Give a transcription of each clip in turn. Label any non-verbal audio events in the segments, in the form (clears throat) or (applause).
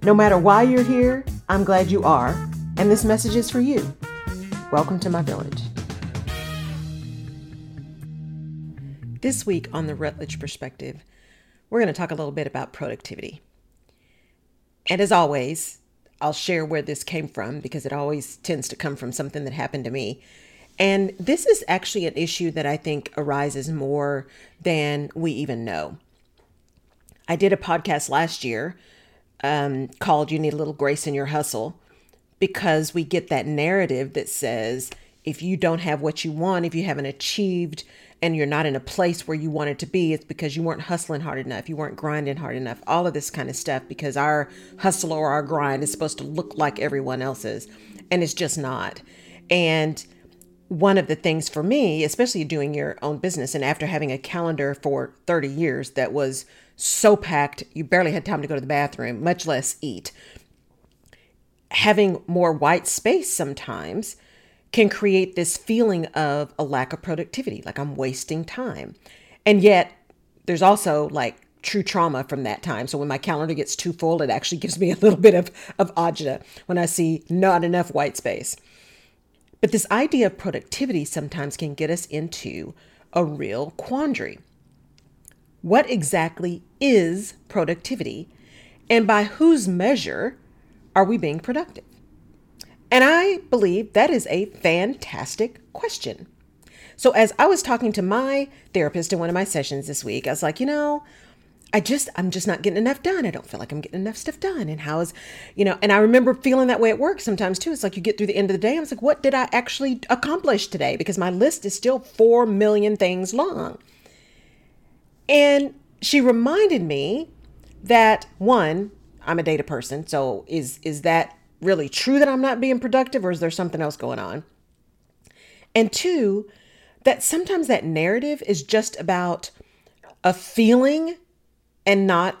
No matter why you're here, I'm glad you are, and this message is for you. Welcome to my village. This week on the Rutledge Perspective, we're going to talk a little bit about productivity. And as always, I'll share where this came from because it always tends to come from something that happened to me. And this is actually an issue that I think arises more than we even know. I did a podcast last year um, called You Need a Little Grace in Your Hustle because we get that narrative that says if you don't have what you want, if you haven't achieved and you're not in a place where you wanted to be, it's because you weren't hustling hard enough, you weren't grinding hard enough, all of this kind of stuff, because our hustle or our grind is supposed to look like everyone else's, and it's just not. And one of the things for me, especially doing your own business, and after having a calendar for 30 years that was so packed, you barely had time to go to the bathroom, much less eat. Having more white space sometimes can create this feeling of a lack of productivity, like I'm wasting time. And yet, there's also like true trauma from that time. So when my calendar gets too full, it actually gives me a little bit of, of agita when I see not enough white space. But this idea of productivity sometimes can get us into a real quandary. What exactly is productivity? And by whose measure are we being productive? And I believe that is a fantastic question. So, as I was talking to my therapist in one of my sessions this week, I was like, you know, I just, I'm just not getting enough done. I don't feel like I'm getting enough stuff done. And how is, you know, and I remember feeling that way at work sometimes too. It's like you get through the end of the day. I was like, what did I actually accomplish today? Because my list is still 4 million things long. And she reminded me that one, I'm a data person. So is, is that really true that I'm not being productive or is there something else going on? And two, that sometimes that narrative is just about a feeling and not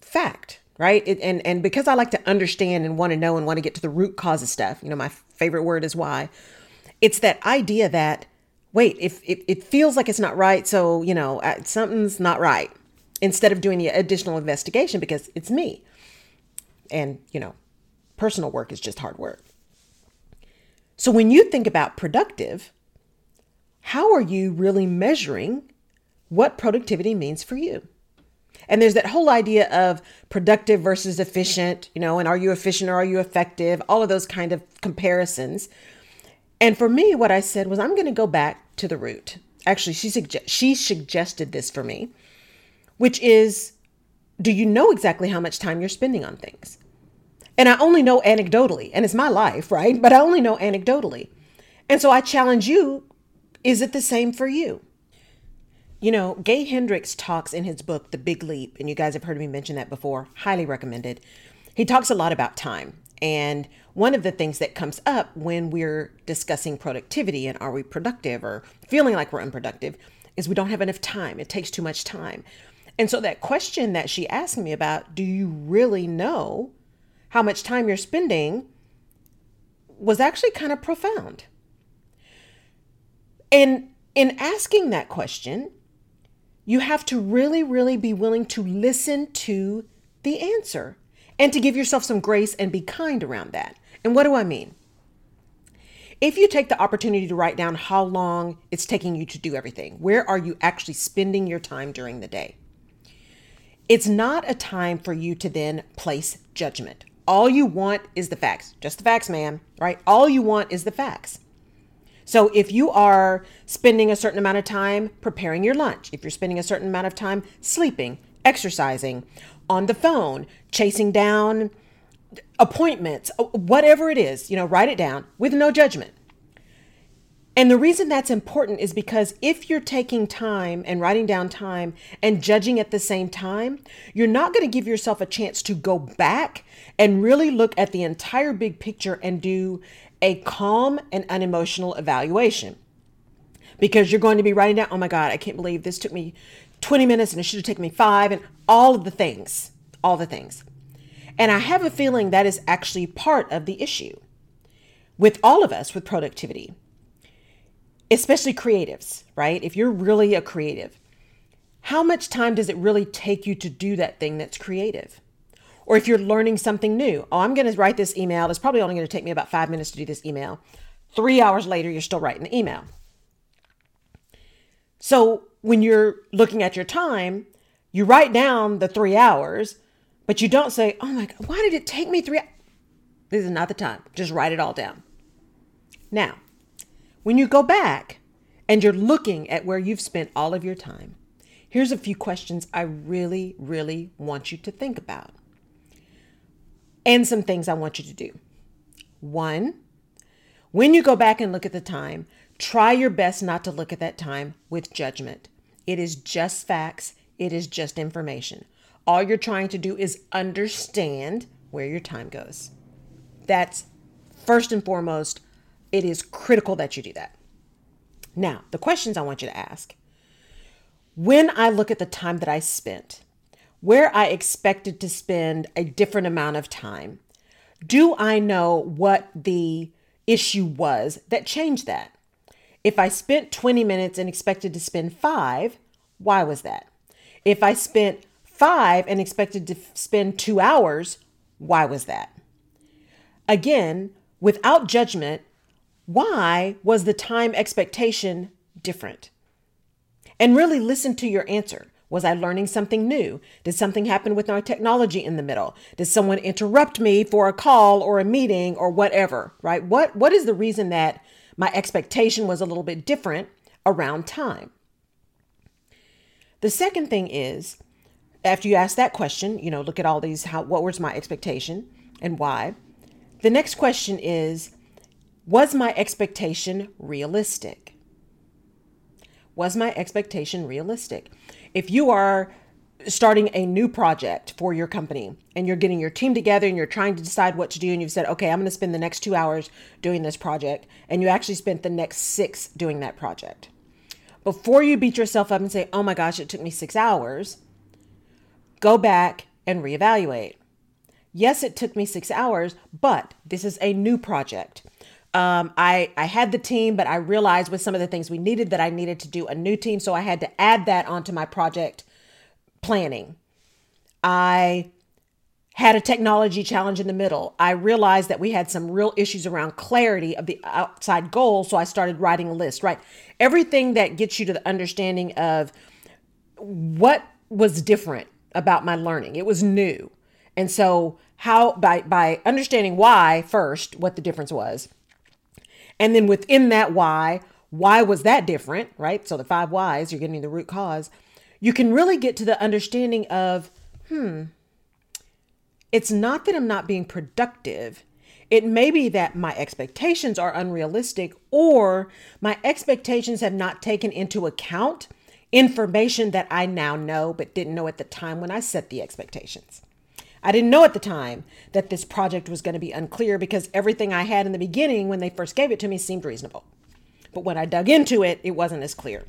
fact, right? It, and and because I like to understand and want to know and want to get to the root cause of stuff, you know, my favorite word is why. It's that idea that wait, if, if it feels like it's not right, so you know uh, something's not right. Instead of doing the additional investigation because it's me, and you know, personal work is just hard work. So when you think about productive, how are you really measuring what productivity means for you? And there's that whole idea of productive versus efficient, you know, and are you efficient or are you effective? All of those kind of comparisons. And for me, what I said was, I'm going to go back to the root. Actually, she, she suggested this for me, which is do you know exactly how much time you're spending on things? And I only know anecdotally, and it's my life, right? But I only know anecdotally. And so I challenge you is it the same for you? You know, Gay Hendricks talks in his book, The Big Leap, and you guys have heard me mention that before, highly recommended. He talks a lot about time. And one of the things that comes up when we're discussing productivity and are we productive or feeling like we're unproductive is we don't have enough time. It takes too much time. And so that question that she asked me about, do you really know how much time you're spending, was actually kind of profound. And in asking that question, you have to really, really be willing to listen to the answer and to give yourself some grace and be kind around that. And what do I mean? If you take the opportunity to write down how long it's taking you to do everything, where are you actually spending your time during the day? It's not a time for you to then place judgment. All you want is the facts, just the facts, ma'am, right? All you want is the facts. So if you are spending a certain amount of time preparing your lunch, if you're spending a certain amount of time sleeping, exercising, on the phone, chasing down appointments, uh, whatever it is, you know, write it down with no judgment. And the reason that's important is because if you're taking time and writing down time and judging at the same time, you're not going to give yourself a chance to go back and really look at the entire big picture and do a calm and unemotional evaluation. Because you're going to be writing down, oh my God, I can't believe this took me 20 minutes and it should have taken me five, and all of the things, all the things. And I have a feeling that is actually part of the issue with all of us with productivity especially creatives, right? If you're really a creative, how much time does it really take you to do that thing that's creative? Or if you're learning something new, oh, I'm going to write this email. It's probably only going to take me about five minutes to do this email. Three hours later, you're still writing the email. So when you're looking at your time, you write down the three hours, but you don't say, oh my God, why did it take me three? This is not the time. Just write it all down. Now, when you go back and you're looking at where you've spent all of your time, here's a few questions I really, really want you to think about. And some things I want you to do. One, when you go back and look at the time, try your best not to look at that time with judgment. It is just facts, it is just information. All you're trying to do is understand where your time goes. That's first and foremost it is critical that you do that. Now, the questions I want you to ask when I look at the time that I spent, where I expected to spend a different amount of time, do I know what the issue was that changed that? If I spent 20 minutes and expected to spend five, why was that? If I spent five and expected to spend two hours, why was that? Again, without judgment, why was the time expectation different? And really listen to your answer. Was I learning something new? Did something happen with my technology in the middle? Did someone interrupt me for a call or a meeting or whatever, right? What what is the reason that my expectation was a little bit different around time? The second thing is after you ask that question, you know, look at all these how what was my expectation and why? The next question is was my expectation realistic? Was my expectation realistic? If you are starting a new project for your company and you're getting your team together and you're trying to decide what to do and you've said okay i'm going to spend the next two hours doing this project and you actually spent the next six doing that project before you beat yourself up and say oh my gosh it took me six hours go back and reevaluate yes it took me six hours but this is a new project um, I, I had the team, but I realized with some of the things we needed that I needed to do a new team. So I had to add that onto my project planning. I had a technology challenge in the middle. I realized that we had some real issues around clarity of the outside goal. So I started writing a list, right? Everything that gets you to the understanding of what was different about my learning. It was new. And so how by by understanding why first what the difference was and then within that why, why was that different, right? So the five whys, you're getting the root cause. You can really get to the understanding of, hmm, it's not that I'm not being productive. It may be that my expectations are unrealistic or my expectations have not taken into account information that I now know but didn't know at the time when I set the expectations. I didn't know at the time that this project was going to be unclear because everything I had in the beginning when they first gave it to me seemed reasonable. But when I dug into it, it wasn't as clear.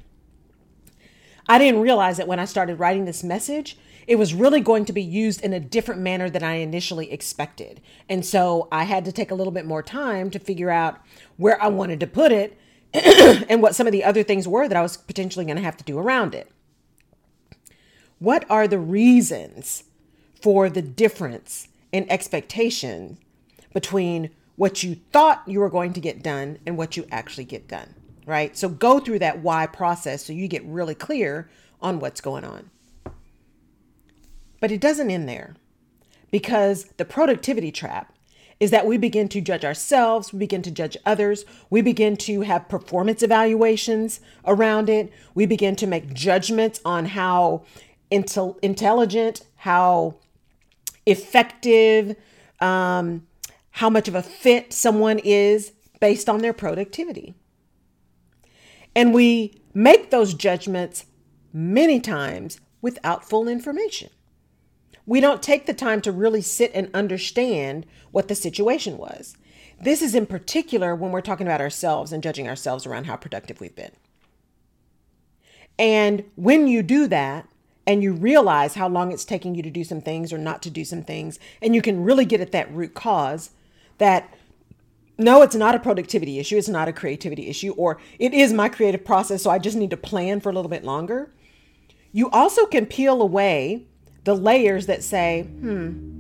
I didn't realize that when I started writing this message, it was really going to be used in a different manner than I initially expected. And so I had to take a little bit more time to figure out where I wanted to put it (clears throat) and what some of the other things were that I was potentially going to have to do around it. What are the reasons for the difference in expectation between what you thought you were going to get done and what you actually get done, right? So go through that why process so you get really clear on what's going on. But it doesn't end there because the productivity trap is that we begin to judge ourselves, we begin to judge others, we begin to have performance evaluations around it, we begin to make judgments on how intel- intelligent, how effective, um, how much of a fit someone is based on their productivity. And we make those judgments many times without full information. We don't take the time to really sit and understand what the situation was. This is in particular when we're talking about ourselves and judging ourselves around how productive we've been. And when you do that, and you realize how long it's taking you to do some things or not to do some things, and you can really get at that root cause that no, it's not a productivity issue, it's not a creativity issue, or it is my creative process, so I just need to plan for a little bit longer. You also can peel away the layers that say, hmm,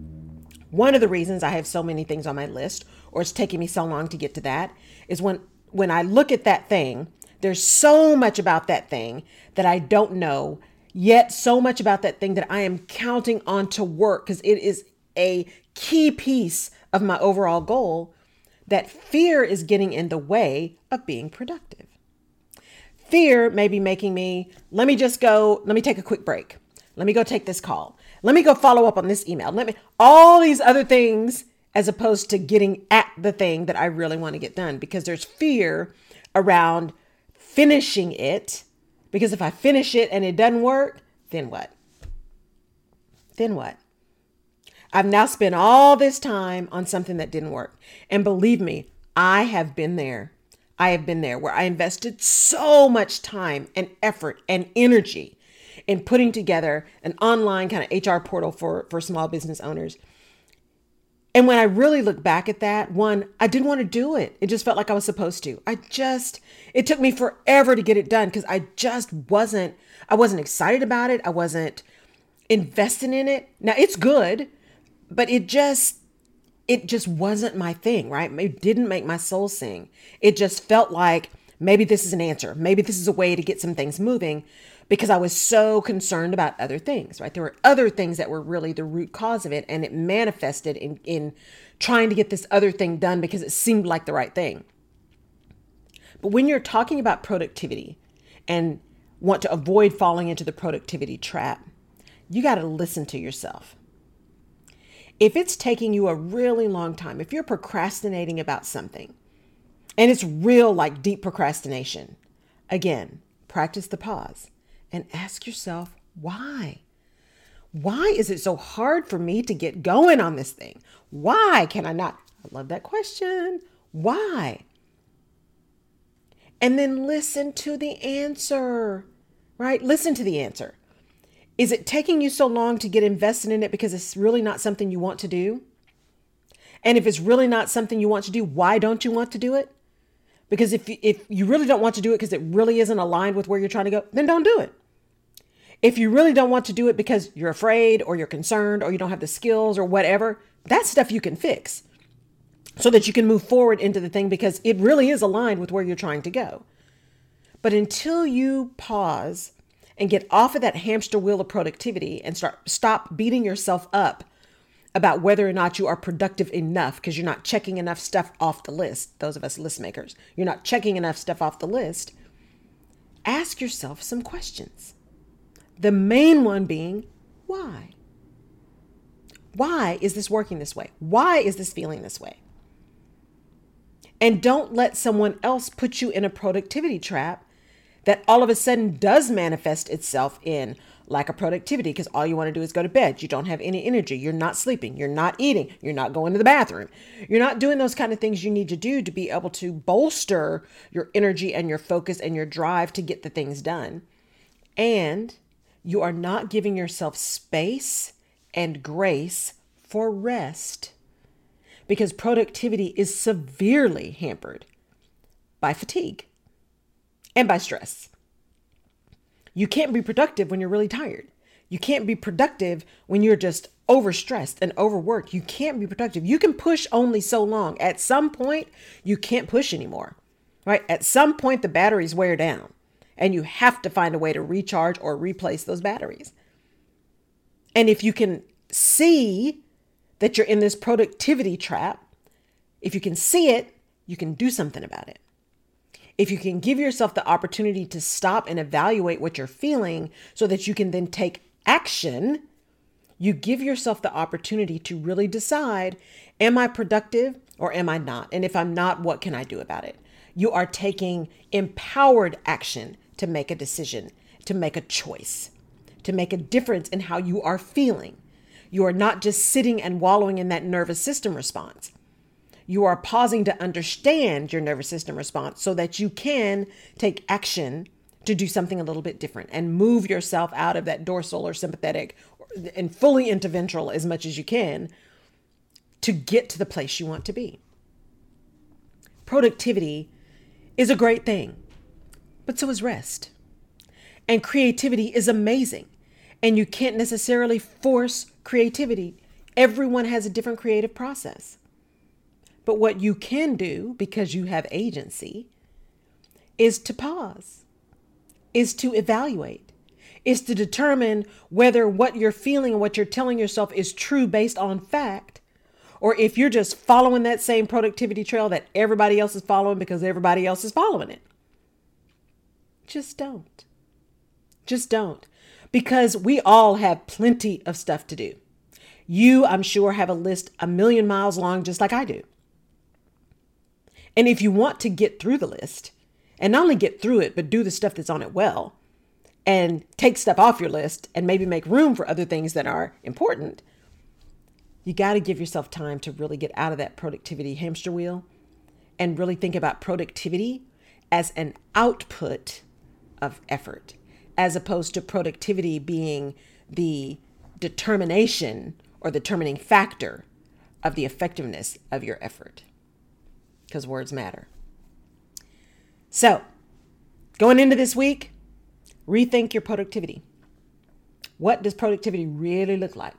one of the reasons I have so many things on my list, or it's taking me so long to get to that, is when when I look at that thing, there's so much about that thing that I don't know, yet so much about that thing that I am counting on to work because it is a key piece of my overall goal that fear is getting in the way of being productive. Fear may be making me, let me just go, let me take a quick break. Let me go take this call. Let me go follow up on this email. Let me, all these other things, as opposed to getting at the thing that I really want to get done because there's fear around finishing it. Because if I finish it and it doesn't work, then what? Then what? I've now spent all this time on something that didn't work. And believe me, I have been there. I have been there where I invested so much time and effort and energy in putting together an online kind of HR portal for, for small business owners. And when I really look back at that, one, I didn't want to do it. It just felt like I was supposed to. I just, it took me forever to get it done because I just wasn't, I wasn't excited about it. I wasn't investing in it. Now it's good, but it just, it just wasn't my thing, right? It didn't make my soul sing. It just felt like maybe this is an answer. Maybe this is a way to get some things moving because I was so concerned about other things, right? There were other things that were really the root cause of it, and it manifested in, in trying to get this other thing done because it seemed like the right thing. But when you're talking about productivity and want to avoid falling into the productivity trap, you got to listen to yourself. If it's taking you a really long time, if you're procrastinating about something, and it's real like deep procrastination, again, practice the pause and ask yourself why. Why is it so hard for me to get going on this thing? Why can I not? I love that question. Why? And then listen to the answer, right? Listen to the answer. Is it taking you so long to get invested in it because it's really not something you want to do? And if it's really not something you want to do, why don't you want to do it? Because if you, if you really don't want to do it because it really isn't aligned with where you're trying to go, then don't do it. If you really don't want to do it because you're afraid or you're concerned or you don't have the skills or whatever, that's stuff you can fix so that you can move forward into the thing because it really is aligned with where you're trying to go. But until you pause and get off of that hamster wheel of productivity and start stop beating yourself up about whether or not you are productive enough because you're not checking enough stuff off the list. Those of us list makers, you're not checking enough stuff off the list. Ask yourself some questions. The main one being, why? Why is this working this way? Why is this feeling this way? And don't let someone else put you in a productivity trap that all of a sudden does manifest itself in lack of productivity because all you want to do is go to bed. You don't have any energy. You're not sleeping. You're not eating. You're not going to the bathroom. You're not doing those kind of things you need to do to be able to bolster your energy and your focus and your drive to get the things done. And you are not giving yourself space and grace for rest because productivity is severely hampered by fatigue and by stress. You can't be productive when you're really tired. You can't be productive when you're just overstressed and overworked. You can't be productive. You can push only so long. At some point, you can't push anymore, right? At some point, the batteries wear down and you have to find a way to recharge or replace those batteries. And if you can see that you're in this productivity trap, if you can see it, you can do something about it. If you can give yourself the opportunity to stop and evaluate what you're feeling so that you can then take action, you give yourself the opportunity to really decide am I productive or am I not? And if I'm not, what can I do about it? You are taking empowered action to make a decision, to make a choice, to make a difference in how you are feeling. You are not just sitting and wallowing in that nervous system response. You are pausing to understand your nervous system response so that you can take action to do something a little bit different and move yourself out of that dorsal or sympathetic and fully into ventral as much as you can to get to the place you want to be. Productivity is a great thing, but so is rest. And creativity is amazing. And you can't necessarily force creativity. Everyone has a different creative process. But what you can do, because you have agency, is to pause, is to evaluate, is to determine whether what you're feeling and what you're telling yourself is true based on fact, or if you're just following that same productivity trail that everybody else is following because everybody else is following it. Just don't. Just don't. Because we all have plenty of stuff to do. You, I'm sure, have a list a million miles long, just like I do. And if you want to get through the list, and not only get through it, but do the stuff that's on it well, and take stuff off your list and maybe make room for other things that are important, you got to give yourself time to really get out of that productivity hamster wheel and really think about productivity as an output of effort, as opposed to productivity being the determination or the determining factor of the effectiveness of your effort. Because words matter. So, going into this week, rethink your productivity. What does productivity really look like?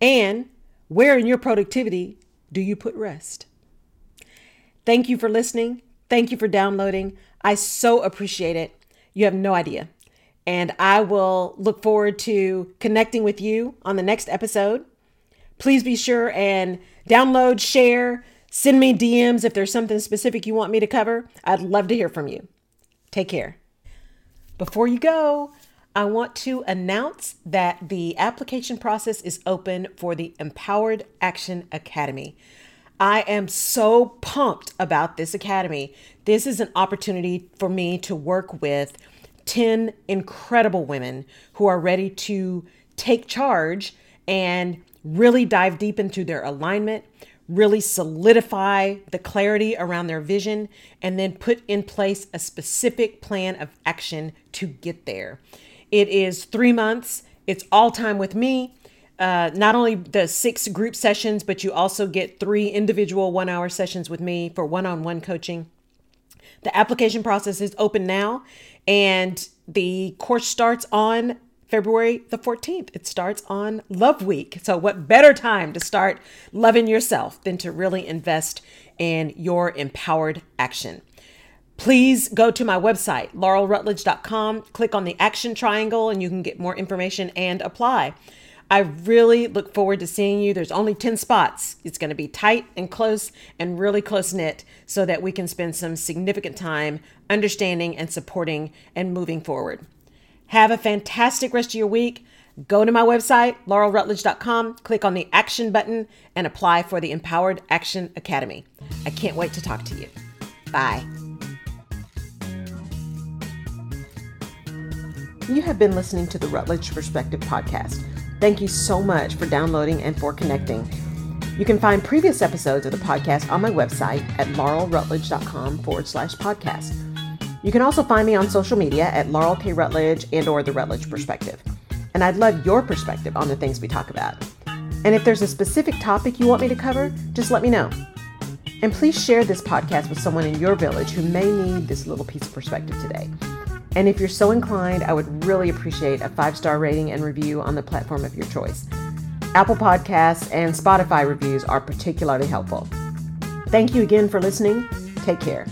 And where in your productivity do you put rest? Thank you for listening. Thank you for downloading. I so appreciate it. You have no idea. And I will look forward to connecting with you on the next episode. Please be sure and download, share, send me DMs if there's something specific you want me to cover. I'd love to hear from you. Take care. Before you go, I want to announce that the application process is open for the Empowered Action Academy. I am so pumped about this academy. This is an opportunity for me to work with 10 incredible women who are ready to take charge and really dive deep into their alignment, really solidify the clarity around their vision, and then put in place a specific plan of action to get there. It is three months. It's all time with me. Uh, not only the six group sessions, but you also get three individual one hour sessions with me for one on one coaching. The application process is open now, and the course starts on February the 14th. It starts on Love Week. So, what better time to start loving yourself than to really invest in your empowered action? please go to my website, laurelrutledge.com, click on the action triangle, and you can get more information and apply. I really look forward to seeing you. There's only 10 spots. It's going to be tight and close and really close knit so that we can spend some significant time understanding and supporting and moving forward. Have a fantastic rest of your week. Go to my website, laurelrutledge.com, click on the action button, and apply for the Empowered Action Academy. I can't wait to talk to you. Bye. You have been listening to the Rutledge Perspective podcast. Thank you so much for downloading and for connecting. You can find previous episodes of the podcast on my website at laurelrutledge.com forward slash podcast. You can also find me on social media at Laurel K. Rutledge and or The Rutledge Perspective. And I'd love your perspective on the things we talk about. And if there's a specific topic you want me to cover, just let me know. And please share this podcast with someone in your village who may need this little piece of perspective today. And if you're so inclined, I would really appreciate a five star rating and review on the platform of your choice. Apple Podcasts and Spotify reviews are particularly helpful. Thank you again for listening. Take care.